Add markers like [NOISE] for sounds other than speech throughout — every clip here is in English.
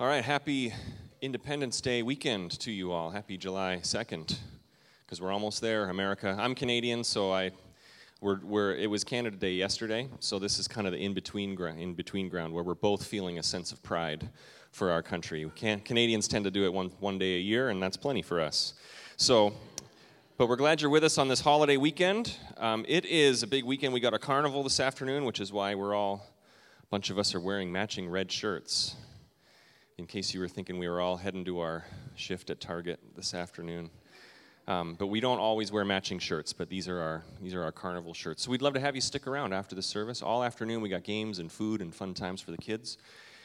All right, happy Independence Day weekend to you all. Happy July 2nd, because we're almost there, America. I'm Canadian, so I we're, we're, it was Canada Day yesterday, so this is kind of the in-between, in between ground where we're both feeling a sense of pride for our country. Can, Canadians tend to do it one, one day a year, and that's plenty for us. So, but we're glad you're with us on this holiday weekend. Um, it is a big weekend. We got a carnival this afternoon, which is why we're all, a bunch of us are wearing matching red shirts in case you were thinking we were all heading to our shift at Target this afternoon. Um, but we don't always wear matching shirts, but these are our these are our carnival shirts. So we'd love to have you stick around after the service. All afternoon we got games and food and fun times for the kids.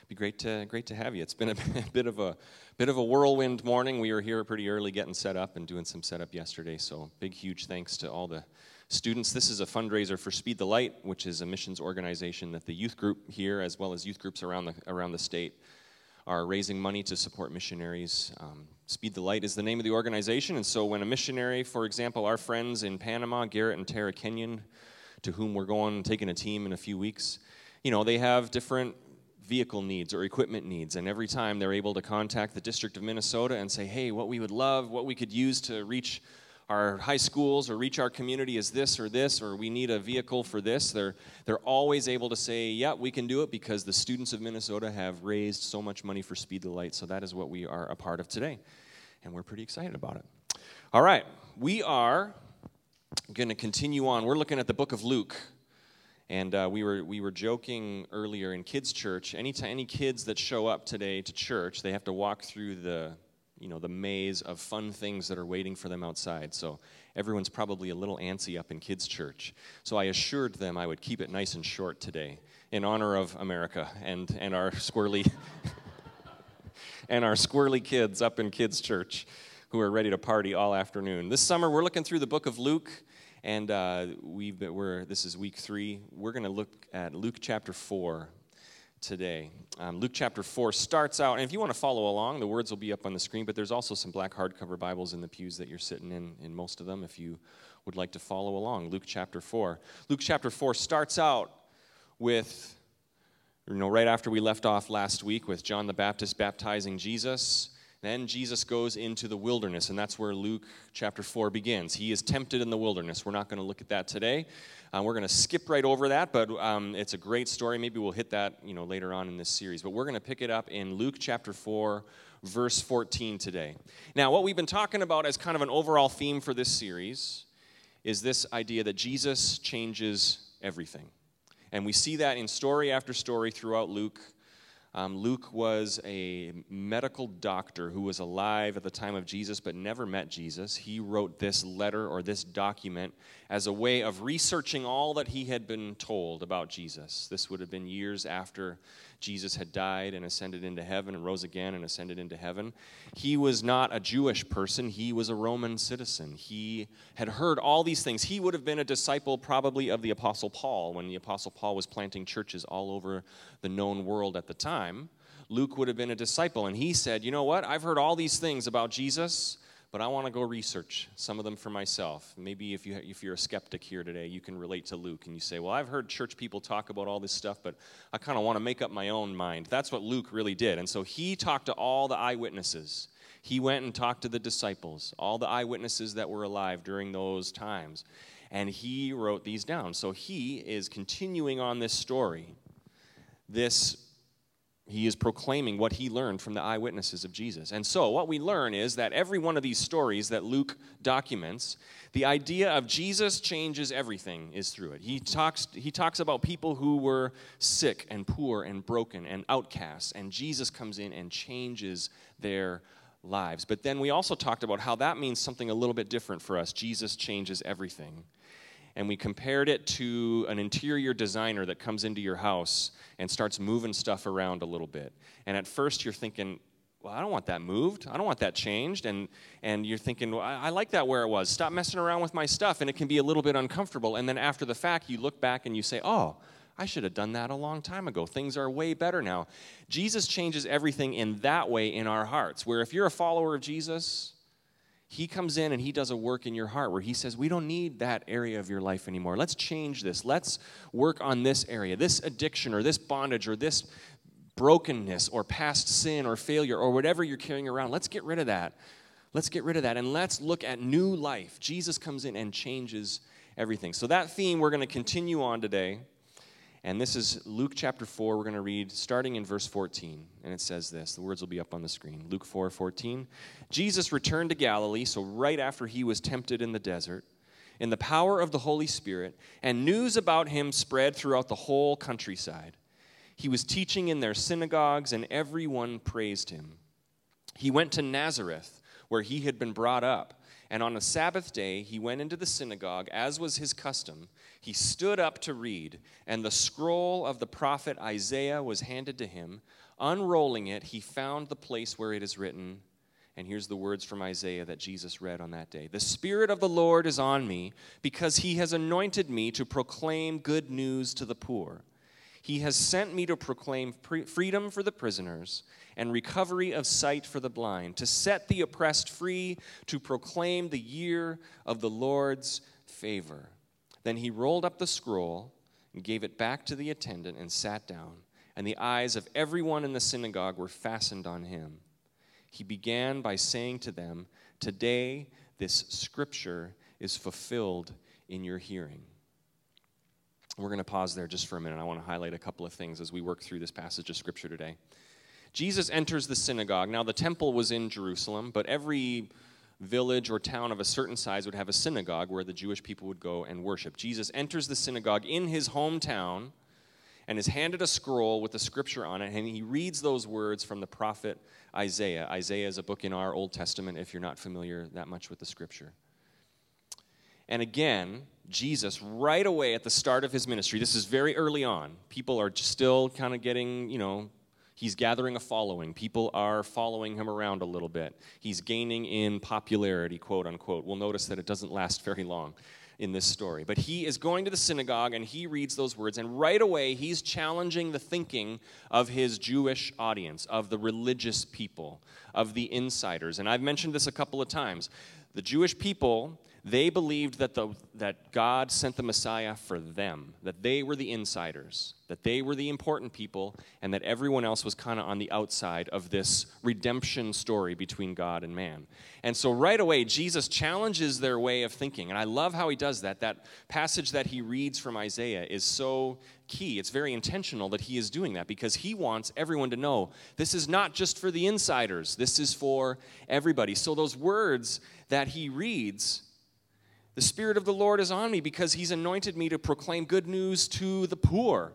Be great to great to have you. It's been a [LAUGHS] bit of a bit of a whirlwind morning. We were here pretty early getting set up and doing some setup yesterday. So big huge thanks to all the students. This is a fundraiser for Speed the Light, which is a missions organization that the youth group here, as well as youth groups around the around the state, are raising money to support missionaries. Um, Speed the Light is the name of the organization, and so when a missionary, for example, our friends in Panama, Garrett and Tara Kenyon, to whom we're going taking a team in a few weeks, you know, they have different vehicle needs or equipment needs, and every time they're able to contact the District of Minnesota and say, hey, what we would love, what we could use to reach our high schools or reach our community is this or this, or we need a vehicle for this, they're, they're always able to say, yeah, we can do it because the students of Minnesota have raised so much money for Speed the Light. So that is what we are a part of today. And we're pretty excited about it. All right, we are going to continue on. We're looking at the book of Luke. And uh, we, were, we were joking earlier in kids' church. Anytime, any kids that show up today to church, they have to walk through the you know the maze of fun things that are waiting for them outside. So everyone's probably a little antsy up in kids church. So i assured them i would keep it nice and short today in honor of america and and our squirrely [LAUGHS] and our squirrely kids up in kids church who are ready to party all afternoon. This summer we're looking through the book of luke and uh, we've been, we're this is week three. We're going to look at luke chapter 4 today. Um, Luke chapter 4 starts out, and if you want to follow along, the words will be up on the screen, but there's also some black hardcover Bibles in the pews that you're sitting in, in most of them, if you would like to follow along. Luke chapter 4. Luke chapter 4 starts out with, you know, right after we left off last week with John the Baptist baptizing Jesus. Then Jesus goes into the wilderness, and that's where Luke chapter 4 begins. He is tempted in the wilderness. We're not going to look at that today. Uh, we're going to skip right over that, but um, it's a great story. Maybe we'll hit that you know, later on in this series. But we're going to pick it up in Luke chapter 4, verse 14 today. Now, what we've been talking about as kind of an overall theme for this series is this idea that Jesus changes everything. And we see that in story after story throughout Luke. Um, Luke was a medical doctor who was alive at the time of Jesus but never met Jesus. He wrote this letter or this document as a way of researching all that he had been told about Jesus. This would have been years after Jesus had died and ascended into heaven and rose again and ascended into heaven. He was not a Jewish person, he was a Roman citizen. He had heard all these things. He would have been a disciple, probably, of the Apostle Paul when the Apostle Paul was planting churches all over the known world at the time. Luke would have been a disciple, and he said, You know what? I've heard all these things about Jesus but I want to go research some of them for myself. Maybe if, you, if you're a skeptic here today, you can relate to Luke and you say, Well, I've heard church people talk about all this stuff, but I kind of want to make up my own mind. That's what Luke really did. And so he talked to all the eyewitnesses. He went and talked to the disciples, all the eyewitnesses that were alive during those times. And he wrote these down. So he is continuing on this story, this he is proclaiming what he learned from the eyewitnesses of Jesus. And so, what we learn is that every one of these stories that Luke documents, the idea of Jesus changes everything is through it. He talks, he talks about people who were sick and poor and broken and outcasts, and Jesus comes in and changes their lives. But then we also talked about how that means something a little bit different for us. Jesus changes everything and we compared it to an interior designer that comes into your house and starts moving stuff around a little bit. And at first you're thinking, well, I don't want that moved. I don't want that changed. And, and you're thinking, well, I, I like that where it was. Stop messing around with my stuff. And it can be a little bit uncomfortable. And then after the fact, you look back and you say, oh, I should have done that a long time ago. Things are way better now. Jesus changes everything in that way in our hearts. Where if you're a follower of Jesus, he comes in and he does a work in your heart where he says, We don't need that area of your life anymore. Let's change this. Let's work on this area, this addiction or this bondage or this brokenness or past sin or failure or whatever you're carrying around. Let's get rid of that. Let's get rid of that and let's look at new life. Jesus comes in and changes everything. So, that theme we're going to continue on today. And this is Luke chapter 4. We're going to read starting in verse 14. And it says this the words will be up on the screen. Luke 4 14. Jesus returned to Galilee, so right after he was tempted in the desert, in the power of the Holy Spirit, and news about him spread throughout the whole countryside. He was teaching in their synagogues, and everyone praised him. He went to Nazareth, where he had been brought up. And on a Sabbath day, he went into the synagogue, as was his custom. He stood up to read, and the scroll of the prophet Isaiah was handed to him. Unrolling it, he found the place where it is written. And here's the words from Isaiah that Jesus read on that day The Spirit of the Lord is on me, because he has anointed me to proclaim good news to the poor. He has sent me to proclaim freedom for the prisoners and recovery of sight for the blind, to set the oppressed free, to proclaim the year of the Lord's favor. Then he rolled up the scroll and gave it back to the attendant and sat down. And the eyes of everyone in the synagogue were fastened on him. He began by saying to them, Today this scripture is fulfilled in your hearing. We're going to pause there just for a minute. I want to highlight a couple of things as we work through this passage of Scripture today. Jesus enters the synagogue. Now, the temple was in Jerusalem, but every village or town of a certain size would have a synagogue where the Jewish people would go and worship. Jesus enters the synagogue in his hometown and is handed a scroll with the scripture on it, and he reads those words from the prophet Isaiah. Isaiah is a book in our Old Testament if you're not familiar that much with the scripture. And again, Jesus, right away at the start of his ministry, this is very early on, people are still kind of getting, you know, he's gathering a following. People are following him around a little bit. He's gaining in popularity, quote unquote. We'll notice that it doesn't last very long in this story. But he is going to the synagogue and he reads those words, and right away he's challenging the thinking of his Jewish audience, of the religious people, of the insiders. And I've mentioned this a couple of times. The Jewish people they believed that, the, that God sent the Messiah for them, that they were the insiders, that they were the important people, and that everyone else was kind of on the outside of this redemption story between God and man. And so, right away, Jesus challenges their way of thinking. And I love how he does that. That passage that he reads from Isaiah is so key. It's very intentional that he is doing that because he wants everyone to know this is not just for the insiders, this is for everybody. So, those words that he reads, the Spirit of the Lord is on me because He's anointed me to proclaim good news to the poor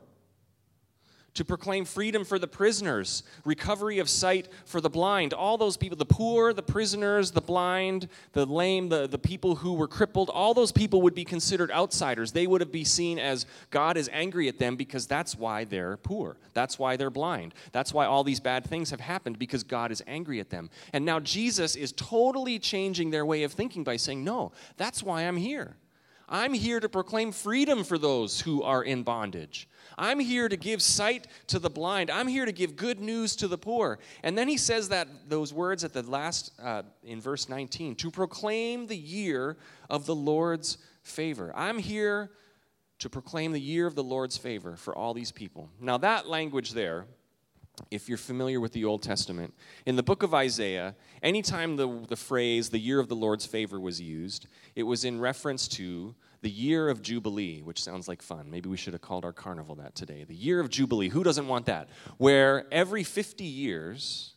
to proclaim freedom for the prisoners, recovery of sight for the blind. All those people, the poor, the prisoners, the blind, the lame, the, the people who were crippled, all those people would be considered outsiders. They would have be seen as God is angry at them because that's why they're poor. That's why they're blind. That's why all these bad things have happened because God is angry at them. And now Jesus is totally changing their way of thinking by saying, No, that's why I'm here. I'm here to proclaim freedom for those who are in bondage. I'm here to give sight to the blind. I'm here to give good news to the poor. And then he says that those words at the last uh, in verse 19 to proclaim the year of the Lord's favor. I'm here to proclaim the year of the Lord's favor for all these people. Now, that language there, if you're familiar with the Old Testament, in the book of Isaiah, anytime the, the phrase the year of the Lord's favor was used, it was in reference to the year of Jubilee, which sounds like fun. Maybe we should have called our carnival that today. The year of Jubilee. Who doesn't want that? Where every 50 years,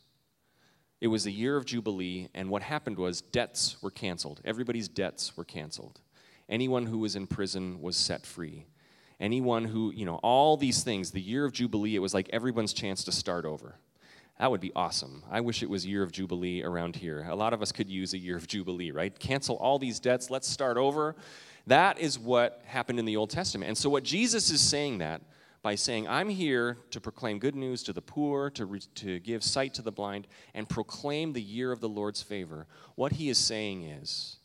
it was the year of Jubilee, and what happened was debts were canceled. Everybody's debts were canceled. Anyone who was in prison was set free. Anyone who, you know, all these things, the year of Jubilee, it was like everyone's chance to start over. That would be awesome. I wish it was year of Jubilee around here. A lot of us could use a year of Jubilee, right? Cancel all these debts, let's start over. That is what happened in the Old Testament. And so, what Jesus is saying that by saying, I'm here to proclaim good news to the poor, to, re- to give sight to the blind, and proclaim the year of the Lord's favor, what he is saying is,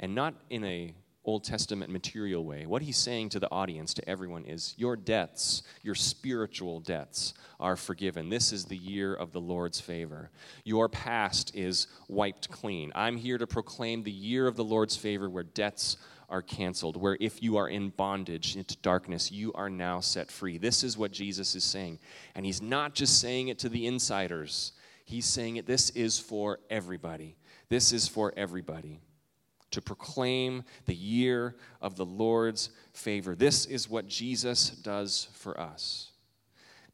and not in a Old Testament material way. What he's saying to the audience, to everyone, is your debts, your spiritual debts, are forgiven. This is the year of the Lord's favor. Your past is wiped clean. I'm here to proclaim the year of the Lord's favor where debts are canceled, where if you are in bondage into darkness, you are now set free. This is what Jesus is saying. And he's not just saying it to the insiders, he's saying it, this is for everybody. This is for everybody. To proclaim the year of the Lord's favor. This is what Jesus does for us.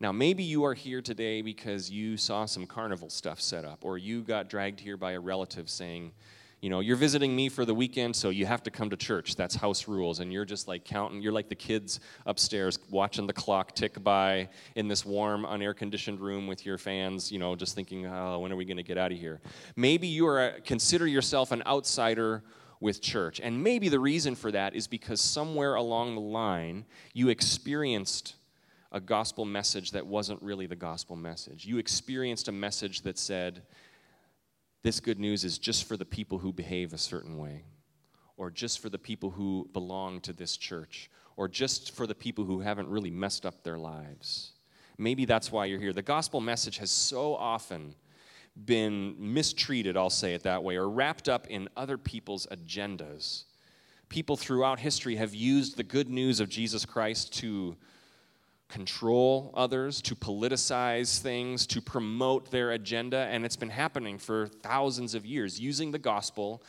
Now, maybe you are here today because you saw some carnival stuff set up, or you got dragged here by a relative saying, you know, you're visiting me for the weekend, so you have to come to church. That's house rules. And you're just like counting, you're like the kids upstairs watching the clock tick by in this warm, unair conditioned room with your fans, you know, just thinking, oh, when are we going to get out of here? Maybe you are, uh, consider yourself an outsider with church. And maybe the reason for that is because somewhere along the line you experienced a gospel message that wasn't really the gospel message. You experienced a message that said, this good news is just for the people who behave a certain way, or just for the people who belong to this church, or just for the people who haven't really messed up their lives. Maybe that's why you're here. The gospel message has so often been mistreated, I'll say it that way, or wrapped up in other people's agendas. People throughout history have used the good news of Jesus Christ to control others, to politicize things, to promote their agenda, and it's been happening for thousands of years, using the gospel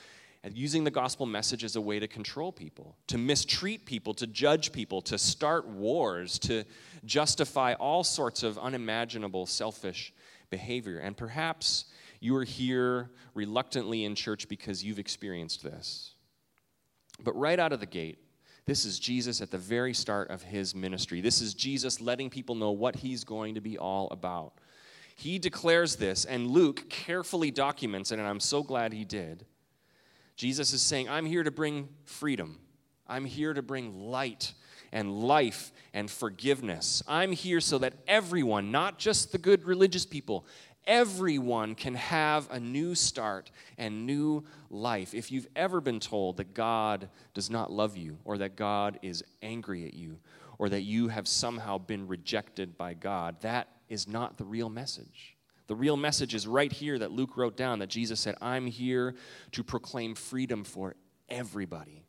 and using the gospel message as a way to control people, to mistreat people, to judge people, to start wars, to justify all sorts of unimaginable selfish behavior. And perhaps you are here reluctantly in church because you've experienced this. But right out of the gate, this is Jesus at the very start of his ministry. This is Jesus letting people know what he's going to be all about. He declares this, and Luke carefully documents it, and I'm so glad he did. Jesus is saying, I'm here to bring freedom, I'm here to bring light and life and forgiveness. I'm here so that everyone, not just the good religious people, everyone can have a new start and new life. If you've ever been told that God does not love you, or that God is angry at you, or that you have somehow been rejected by God, that is not the real message. The real message is right here that Luke wrote down that Jesus said, I'm here to proclaim freedom for everybody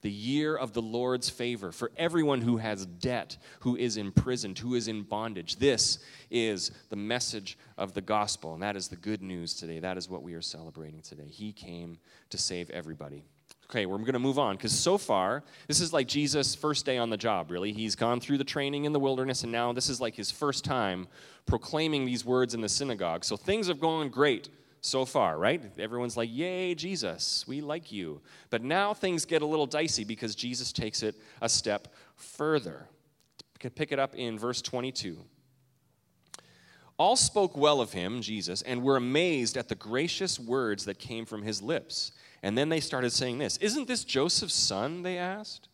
the year of the Lord's favor for everyone who has debt, who is imprisoned, who is in bondage. This is the message of the gospel, and that is the good news today. That is what we are celebrating today. He came to save everybody. Okay, we're going to move on because so far, this is like Jesus' first day on the job, really. He's gone through the training in the wilderness, and now this is like his first time proclaiming these words in the synagogue. So things have gone great so far, right? Everyone's like, Yay, Jesus, we like you. But now things get a little dicey because Jesus takes it a step further. Pick it up in verse 22. All spoke well of him, Jesus, and were amazed at the gracious words that came from his lips. And then they started saying this Isn't this Joseph's son? They asked.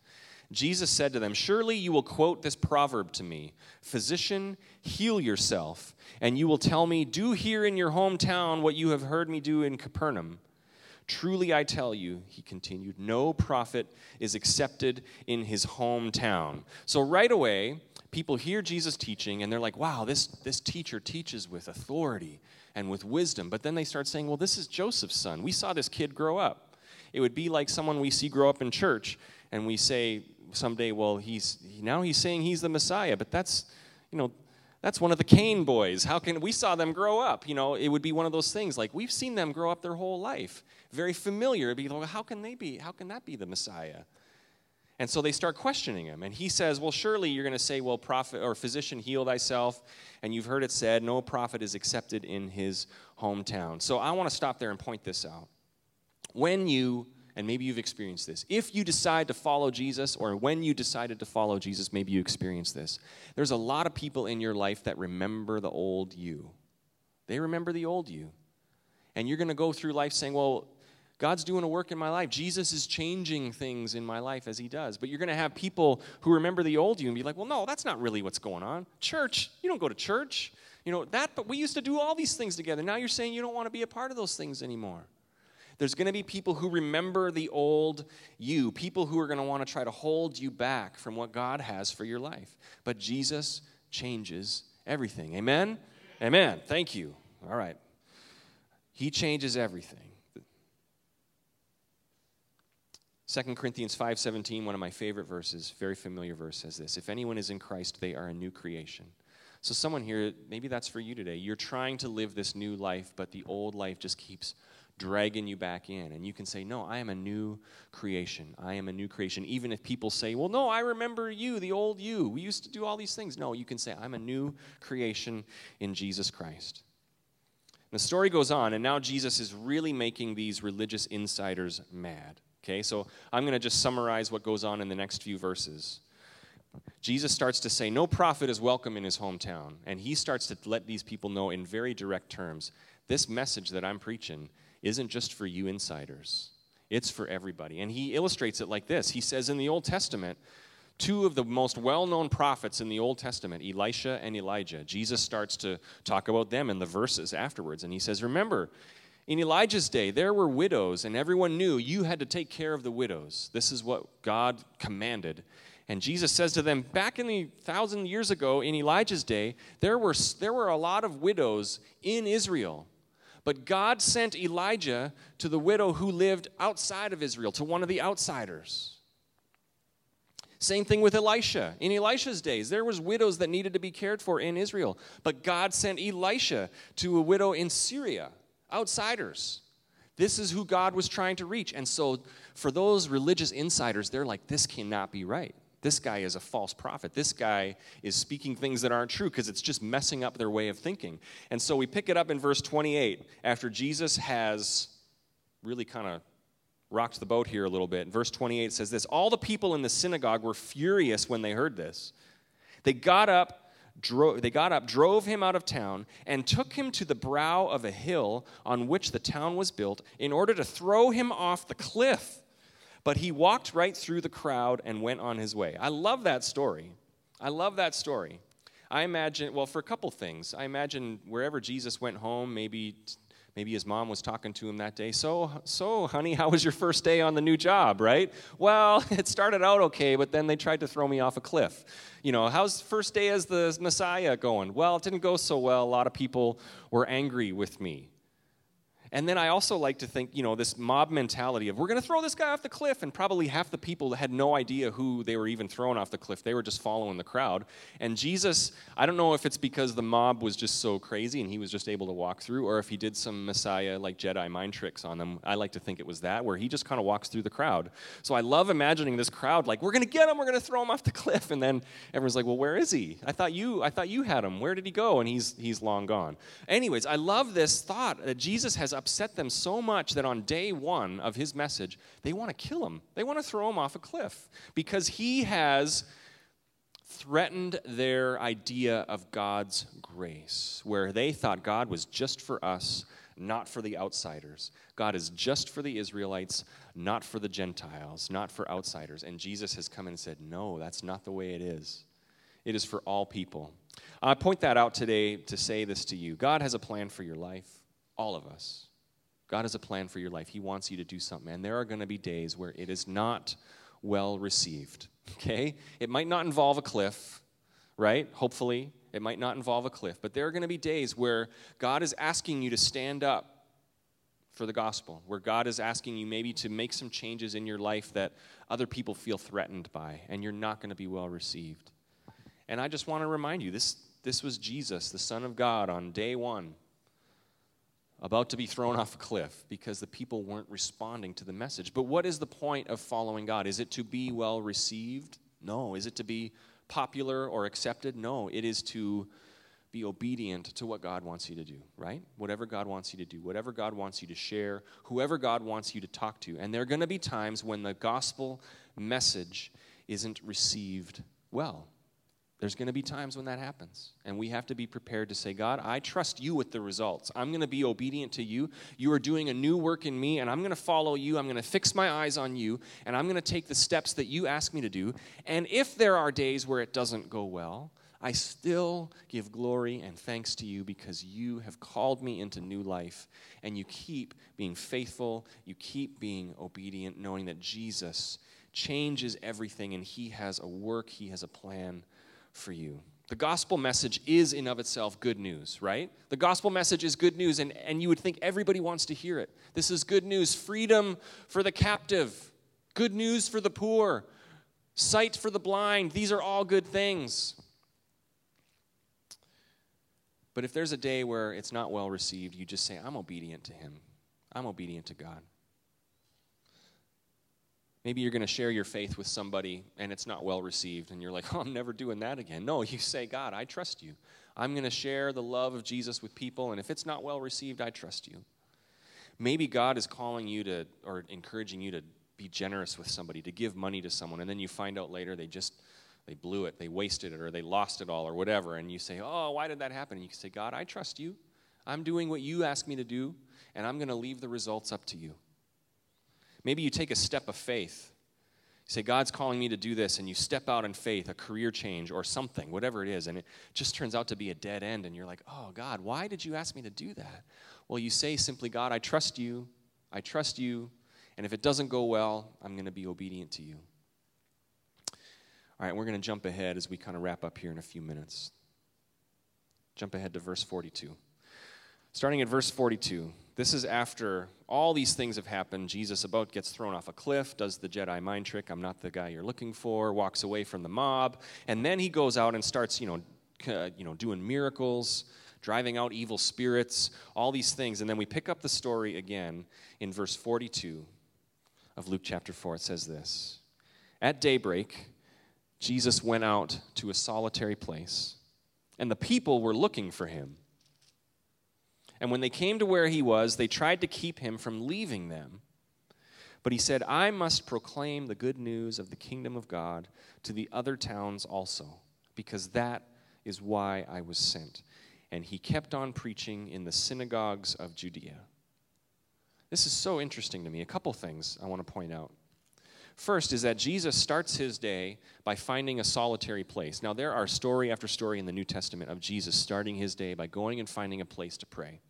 Jesus said to them, Surely you will quote this proverb to me Physician, heal yourself. And you will tell me, Do here in your hometown what you have heard me do in Capernaum. Truly I tell you, he continued, no prophet is accepted in his hometown. So right away, people hear Jesus teaching and they're like, wow, this, this teacher teaches with authority and with wisdom. But then they start saying, well, this is Joseph's son. We saw this kid grow up. It would be like someone we see grow up in church and we say, someday, well, he's now he's saying he's the Messiah, but that's, you know, that's one of the Cain boys. How can we saw them grow up? You know, it would be one of those things like we've seen them grow up their whole life, very familiar. It'd be like, how can they be? How can that be the Messiah? And so they start questioning him. And he says, Well, surely you're going to say, Well, prophet or physician, heal thyself. And you've heard it said, No prophet is accepted in his hometown. So I want to stop there and point this out. When you and maybe you've experienced this. If you decide to follow Jesus, or when you decided to follow Jesus, maybe you experienced this. There's a lot of people in your life that remember the old you. They remember the old you. And you're going to go through life saying, well, God's doing a work in my life. Jesus is changing things in my life as He does. But you're going to have people who remember the old you and be like, well, no, that's not really what's going on. Church, you don't go to church. You know, that, but we used to do all these things together. Now you're saying you don't want to be a part of those things anymore. There's going to be people who remember the old you, people who are going to want to try to hold you back from what God has for your life. But Jesus changes everything. Amen? Amen. Thank you. All right. He changes everything. 2 Corinthians 5:17, one of my favorite verses, very familiar verse says this, if anyone is in Christ, they are a new creation. So someone here, maybe that's for you today. You're trying to live this new life, but the old life just keeps dragging you back in. And you can say, No, I am a new creation. I am a new creation. Even if people say, Well, no, I remember you, the old you. We used to do all these things. No, you can say, I'm a new creation in Jesus Christ. And the story goes on, and now Jesus is really making these religious insiders mad. Okay, so I'm going to just summarize what goes on in the next few verses. Jesus starts to say, No prophet is welcome in his hometown. And he starts to let these people know in very direct terms this message that I'm preaching isn't just for you insiders, it's for everybody. And he illustrates it like this He says in the Old Testament, two of the most well known prophets in the Old Testament, Elisha and Elijah, Jesus starts to talk about them in the verses afterwards. And he says, Remember, in Elijah's day, there were widows, and everyone knew you had to take care of the widows. This is what God commanded. And Jesus says to them, back in the thousand years ago, in Elijah's day, there were, there were a lot of widows in Israel. But God sent Elijah to the widow who lived outside of Israel, to one of the outsiders. Same thing with Elisha. In Elisha's days, there was widows that needed to be cared for in Israel, but God sent Elisha to a widow in Syria, outsiders. This is who God was trying to reach. And so for those religious insiders, they're like, this cannot be right. This guy is a false prophet. This guy is speaking things that aren't true because it's just messing up their way of thinking. And so we pick it up in verse 28 after Jesus has really kind of rocked the boat here a little bit. Verse 28 says this All the people in the synagogue were furious when they heard this. They got up. Dro- they got up, drove him out of town, and took him to the brow of a hill on which the town was built in order to throw him off the cliff. But he walked right through the crowd and went on his way. I love that story. I love that story. I imagine, well, for a couple things. I imagine wherever Jesus went home, maybe maybe his mom was talking to him that day. So, so, honey, how was your first day on the new job, right? Well, [LAUGHS] it started out okay, but then they tried to throw me off a cliff. You know, how's first day as the Messiah going? Well, it didn't go so well. A lot of people were angry with me. And then I also like to think, you know, this mob mentality of we're going to throw this guy off the cliff, and probably half the people had no idea who they were even throwing off the cliff. They were just following the crowd. And Jesus, I don't know if it's because the mob was just so crazy and he was just able to walk through, or if he did some Messiah like Jedi mind tricks on them. I like to think it was that, where he just kind of walks through the crowd. So I love imagining this crowd like, we're going to get him, we're going to throw him off the [LAUGHS] cliff, and then everyone's like, well, where is he? I thought you, I thought you had him. Where did he go? And he's he's long gone. Anyways, I love this thought that Jesus has upset them so much that on day one of his message, they want to kill him. They want to throw him off a cliff because he has threatened their idea of God's grace, where they thought God was just for us, not for the outsiders. God is just for the Israelites, not for the Gentiles, not for outsiders. And Jesus has come and said, No, that's not the way it is. It is for all people. I point that out today to say this to you God has a plan for your life, all of us. God has a plan for your life. He wants you to do something. And there are going to be days where it is not well received. [LAUGHS] Okay? It might not involve a cliff, right? Hopefully, it might not involve a cliff. But there are going to be days where God is asking you to stand up for the gospel, where God is asking you maybe to make some changes in your life that other people feel threatened by, and you're not going to be well received. And I just want to remind you this, this was Jesus, the Son of God, on day one about to be thrown off a cliff because the people weren't responding to the message. But what is the point of following God? Is it to be well received? No. Is it to be popular or accepted? No. It is to be obedient to what God wants you to do, right? Whatever God wants you to do, whatever God wants you to share, whoever God wants you to talk to. And there are going to be times when the gospel message isn't received well. There's going to be times when that happens. And we have to be prepared to say, God, I trust you with the results. I'm going to be obedient to you. You are doing a new work in me, and I'm going to follow you. I'm going to fix my eyes on you, and I'm going to take the steps that you ask me to do. And if there are days where it doesn't go well, I still give glory and thanks to you because you have called me into new life and you keep being faithful, you keep being obedient, knowing that Jesus changes everything and he has a work, he has a plan for you. The gospel message is in of itself good news, right? The gospel message is good news, and, and you would think everybody wants to hear it. This is good news freedom for the captive, Good news for the poor, sight for the blind. These are all good things. But if there's a day where it's not well received, you just say, I'm obedient to Him. I'm obedient to God. Maybe you're going to share your faith with somebody and it's not well received, and you're like, oh, I'm never doing that again. No, you say, God, I trust you. I'm going to share the love of Jesus with people, and if it's not well received, I trust you. Maybe God is calling you to, or encouraging you to be generous with somebody, to give money to someone, and then you find out later they just they blew it, they wasted it, or they lost it all, or whatever, and you say, Oh, why did that happen? And you can say, God, I trust you. I'm doing what you ask me to do, and I'm going to leave the results up to you. Maybe you take a step of faith. You say, God's calling me to do this, and you step out in faith, a career change or something, whatever it is, and it just turns out to be a dead end, and you're like, oh, God, why did you ask me to do that? Well, you say simply, God, I trust you, I trust you, and if it doesn't go well, I'm going to be obedient to you. All right, we're going to jump ahead as we kind of wrap up here in a few minutes. Jump ahead to verse 42. Starting at verse 42, this is after all these things have happened. Jesus about gets thrown off a cliff, does the Jedi mind trick, I'm not the guy you're looking for, walks away from the mob, and then he goes out and starts, you know, uh, you know, doing miracles, driving out evil spirits, all these things. And then we pick up the story again in verse 42 of Luke chapter 4. It says this At daybreak, Jesus went out to a solitary place, and the people were looking for him. And when they came to where he was, they tried to keep him from leaving them. But he said, I must proclaim the good news of the kingdom of God to the other towns also, because that is why I was sent. And he kept on preaching in the synagogues of Judea. This is so interesting to me. A couple things I want to point out. First is that Jesus starts his day by finding a solitary place. Now, there are story after story in the New Testament of Jesus starting his day by going and finding a place to pray,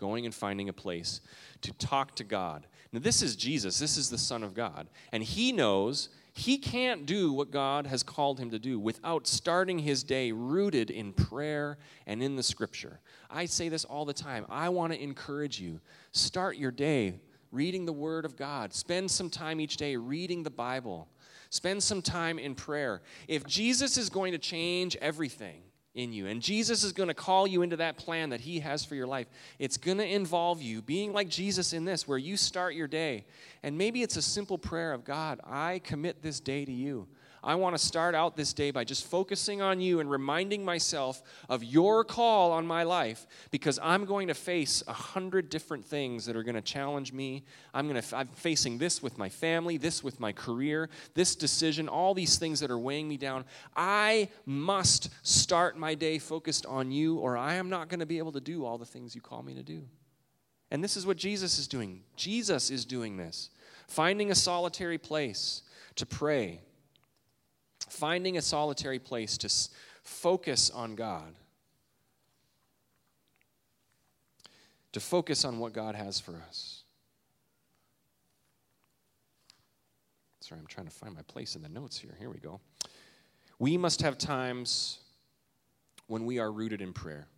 going and finding a place to talk to God. Now, this is Jesus, this is the Son of God, and he knows he can't do what God has called him to do without starting his day rooted in prayer and in the scripture. I say this all the time. I want to encourage you. Start your day reading the Word of God. Spend some time each day reading the Bible. Spend some time in prayer. If Jesus is going to change everything in you, and Jesus is going to call you into that plan that He has for your life, it's going to involve you being like Jesus in this, where you start your day. And maybe it's a simple prayer of God, I commit this day to you. I want to start out this day by just focusing on you and reminding myself of your call on my life because I'm going to face a hundred different things that are going to challenge me. I'm going to I'm facing this with my family, this with my career, this decision, all these things that are weighing me down. I must start my day focused on you or I am not going to be able to do all the things you call me to do. And this is what Jesus is doing. Jesus is doing this. Finding a solitary place to pray finding a solitary place to focus on God, to focus on what God has for us. Sorry, I'm trying to find my place in the notes here. Here we go. We must have times when we are rooted in prayer.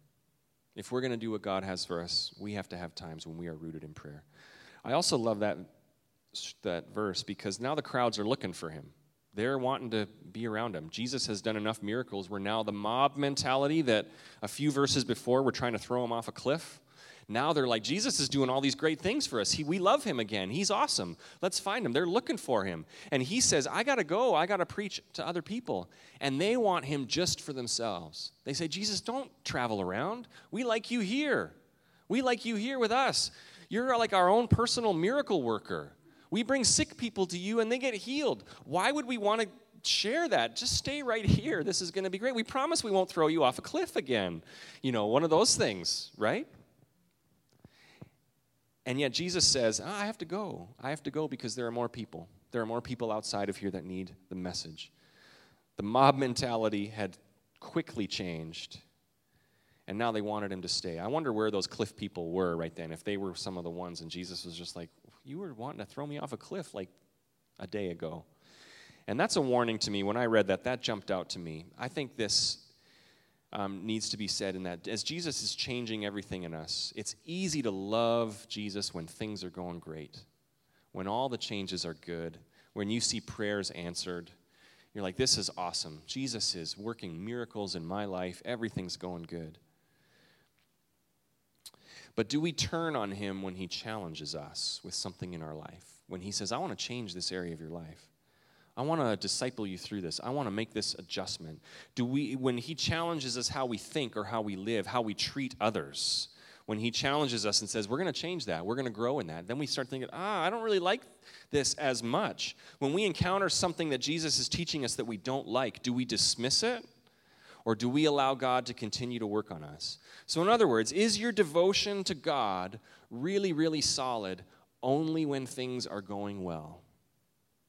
If we're going to do what God has for us, we have to have times when we are rooted in prayer. I also love that, that verse because now the crowds are looking for him. They're wanting to be around him. Jesus has done enough miracles where now the mob mentality that a few verses before were trying to throw him off a cliff, now they're like, Jesus is doing all these great things for us. He, we love him again. He's awesome. Let's find him. They're looking for him. And he says, I got to go. I got to preach to other people. And they want him just for themselves. They say, Jesus, don't travel around. We like you here. We like you here with us. You're like our own personal miracle worker. We bring sick people to you and they get healed. Why would we want to share that? Just stay right here. This is going to be great. We promise we won't throw you off a cliff again. You know, one of those things, right? And yet Jesus says, oh, I have to go. I have to go because there are more people. There are more people outside of here that need the message. The mob mentality had quickly changed, and now they wanted him to stay. I wonder where those cliff people were right then, if they were some of the ones, and Jesus was just like, you were wanting to throw me off a cliff like a day ago. And that's a warning to me. When I read that, that jumped out to me. I think this um, needs to be said in that as Jesus is changing everything in us, it's easy to love Jesus when things are going great, when all the changes are good, when you see prayers answered. You're like, this is awesome. Jesus is working miracles in my life. Everything's going good. But do we turn on him when he challenges us with something in our life? When he says, I want to change this area of your life? I want to disciple you through this. I want to make this adjustment. Do we when he challenges us how we think or how we live, how we treat others, when he challenges us and says, We're going to change that, we're going to grow in that, then we start thinking, Ah, I don't really like this as much. When we encounter something that Jesus is teaching us that we don't like, do we dismiss it? Or do we allow God to continue to work on us? So, in other words, is your devotion to God really, really solid only when things are going well?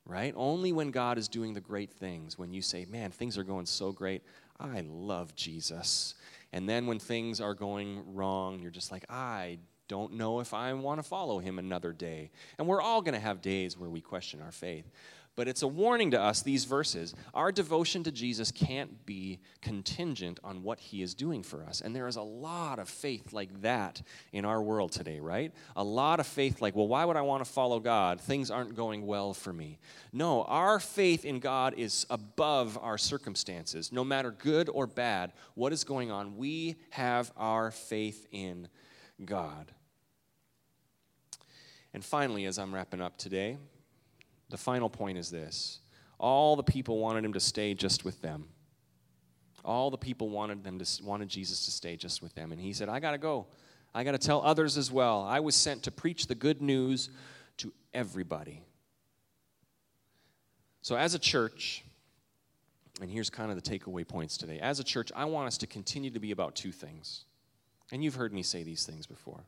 Right? Only when God is doing the great things, when you say, Man, things are going so great. I love Jesus. And then when things are going wrong, you're just like, I don't know if I want to follow him another day. And we're all going to have days where we question our faith. But it's a warning to us, these verses. Our devotion to Jesus can't be contingent on what he is doing for us. And there is a lot of faith like that in our world today, right? A lot of faith like, well, why would I want to follow God? Things aren't going well for me. No, our faith in God is above our circumstances. No matter good or bad, what is going on, we have our faith in God. And finally, as I'm wrapping up today, the final point is this all the people wanted him to stay just with them. All the people wanted them to wanted Jesus to stay just with them. And he said, I gotta go. I gotta tell others as well. I was sent to preach the good news to everybody. So as a church, and here's kind of the takeaway points today. As a church, I want us to continue to be about two things. And you've heard me say these things before.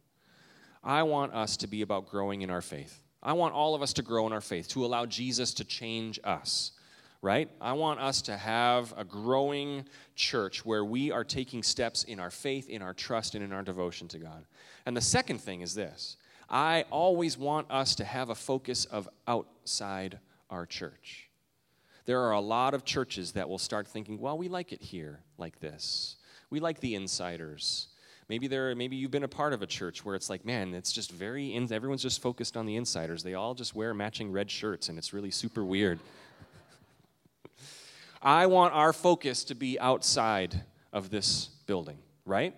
I want us to be about growing in our faith. I want all of us to grow in our faith, to allow Jesus to change us, right? I want us to have a growing church where we are taking steps in our faith, in our trust, and in our devotion to God. And the second thing is this I always want us to have a focus of outside our church. There are a lot of churches that will start thinking, well, we like it here like this. We like the insiders. Maybe there, maybe you've been a part of a church where it's like, man, it's just very, in, everyone's just focused on the insiders. They all just wear matching red shirts, and it's really super weird. [LAUGHS] I want our focus to be outside of this building, right?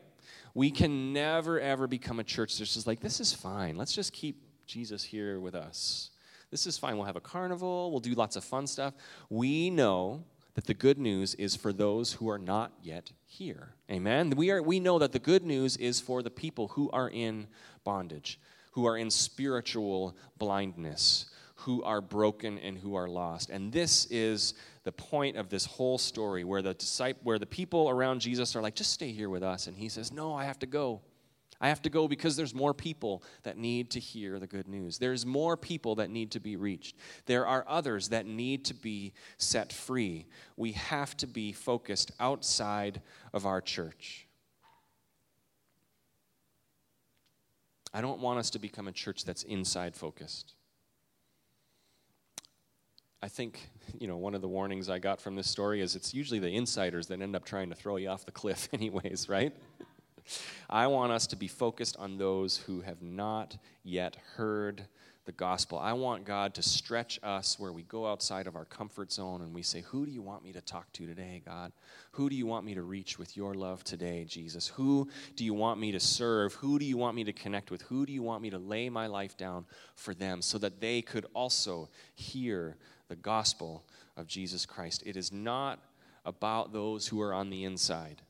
We can never ever become a church that's just like, this is fine. Let's just keep Jesus here with us. This is fine. We'll have a carnival. We'll do lots of fun stuff. We know that the good news is for those who are not yet here. Amen. We are we know that the good news is for the people who are in bondage, who are in spiritual blindness, who are broken and who are lost. And this is the point of this whole story where the disciple where the people around Jesus are like just stay here with us and he says, "No, I have to go." I have to go because there's more people that need to hear the good news. There's more people that need to be reached. There are others that need to be set free. We have to be focused outside of our church. I don't want us to become a church that's inside focused. I think, [LAUGHS] you know, one of the warnings I got from this story is it's usually the insiders that end up trying to throw you off the cliff, [LAUGHS] anyways, right? I want us to be focused on those who have not yet heard the gospel. I want God to stretch us where we go outside of our comfort zone and we say, Who do you want me to talk to today, God? Who do you want me to reach with your love today, Jesus? Who do you want me to serve? Who do you want me to connect with? Who do you want me to lay my life down for them so that they could also hear the gospel of Jesus Christ? It is not about those who are on the inside.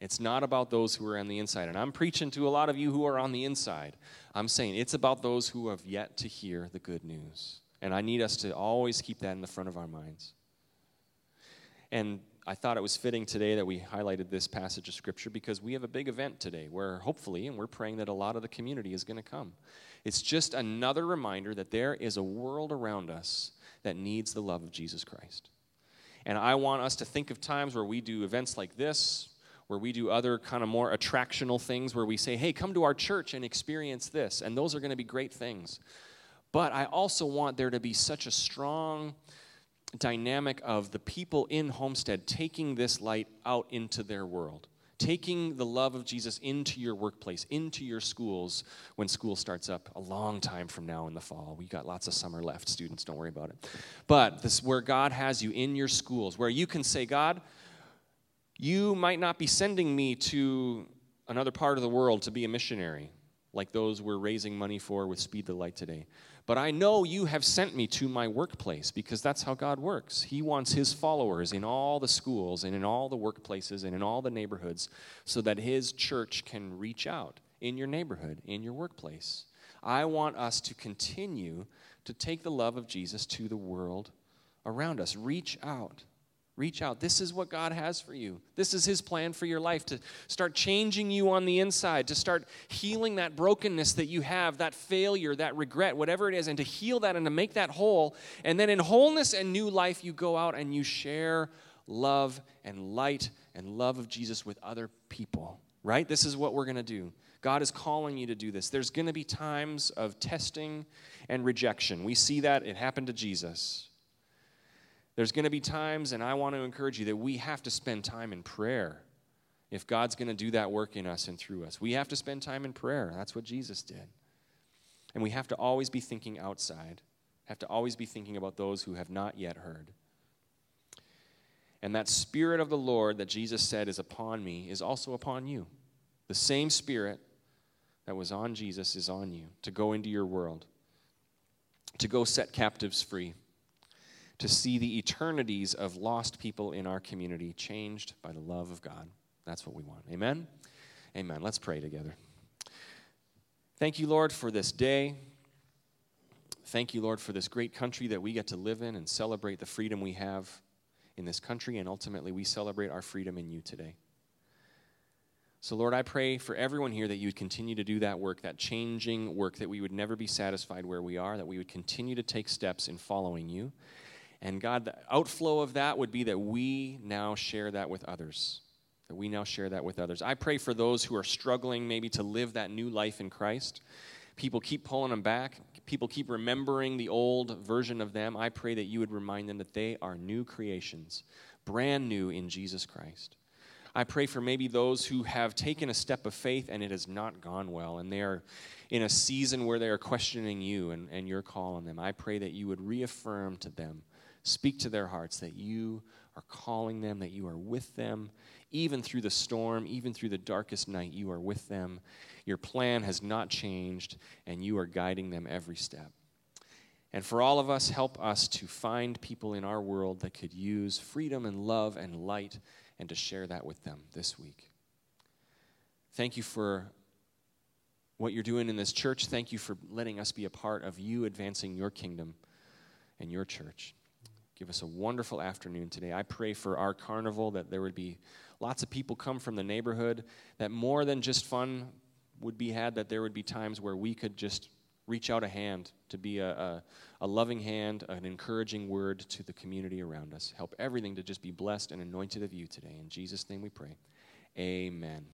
It's not about those who are on the inside. And I'm preaching to a lot of you who are on the inside. I'm saying it's about those who have yet to hear the good news. And I need us to always keep that in the front of our minds. And I thought it was fitting today that we highlighted this passage of Scripture because we have a big event today where hopefully, and we're praying that a lot of the community is going to come. It's just another reminder that there is a world around us that needs the love of Jesus Christ. And I want us to think of times where we do events like this, where we do other kind of more attractional things where we say, hey, come to our church and experience this. And those are going to be great things. But I also want there to be such a strong dynamic of the people in Homestead taking this light out into their world, taking the love of Jesus into your workplace, into your schools when school starts up a long time from now in the fall. We got lots of summer left, students, don't worry about it. But this where God has you in your schools, where you can say, God, you might not be sending me to another part of the world to be a missionary like those we're raising money for with Speed the Light today. But I know you have sent me to my workplace because that's how God works. He wants his followers in all the schools and in all the workplaces and in all the neighborhoods so that his church can reach out in your neighborhood, in your workplace. I want us to continue to take the love of Jesus to the world around us. Reach out. Reach out. This is what God has for you. This is His plan for your life to start changing you on the inside, to start healing that brokenness that you have, that failure, that regret, whatever it is, and to heal that and to make that whole. And then in wholeness and new life, you go out and you share love and light and love of Jesus with other people, right? This is what we're going to do. God is calling you to do this. There's going to be times of testing and rejection. We see that it happened to Jesus. There's going to be times, and I want to encourage you, that we have to spend time in prayer if God's going to do that work in us and through us. We have to spend time in prayer. That's what Jesus did. And we have to always be thinking outside, have to always be thinking about those who have not yet heard. And that Spirit of the Lord that Jesus said is upon me is also upon you. The same Spirit that was on Jesus is on you to go into your world, to go set captives free to see the eternities of lost people in our community changed by the love of God. That's what we want. Amen? Amen. Let's pray together. Thank you, Lord, for this day. Thank you, Lord, for this great country that we get to live in and celebrate the freedom we have in this country, and ultimately we celebrate our freedom in you today. So, Lord, I pray for everyone here that you would continue to do that work, that changing work, that we would never be satisfied where we are, that we would continue to take steps in following you, and God, the outflow of that would be that we now share that with others. That we now share that with others. I pray for those who are struggling maybe to live that new life in Christ. People keep pulling them back. People keep remembering the old version of them. I pray that you would remind them that they are new creations, brand new in Jesus Christ. I pray for maybe those who have taken a step of faith and it has not gone well, and they are in a season where they are questioning you and, and your call on them. I pray that you would reaffirm to them Speak to their hearts that you are calling them, that you are with them, even through the storm, even through the darkest night, you are with them. Your plan has not changed, and you are guiding them every step. And for all of us, help us to find people in our world that could use freedom and love and light and to share that with them this week. Thank you for what you're doing in this church. Thank you for letting us be a part of you advancing your kingdom and your church. Give us a wonderful afternoon today. I pray for our carnival that there would be lots of people come from the neighborhood, that more than just fun would be had, that there would be times where we could just reach out a hand to be a, a, a loving hand, an encouraging word to the community around us. Help everything to just be blessed and anointed of you today. In Jesus' name we pray. Amen.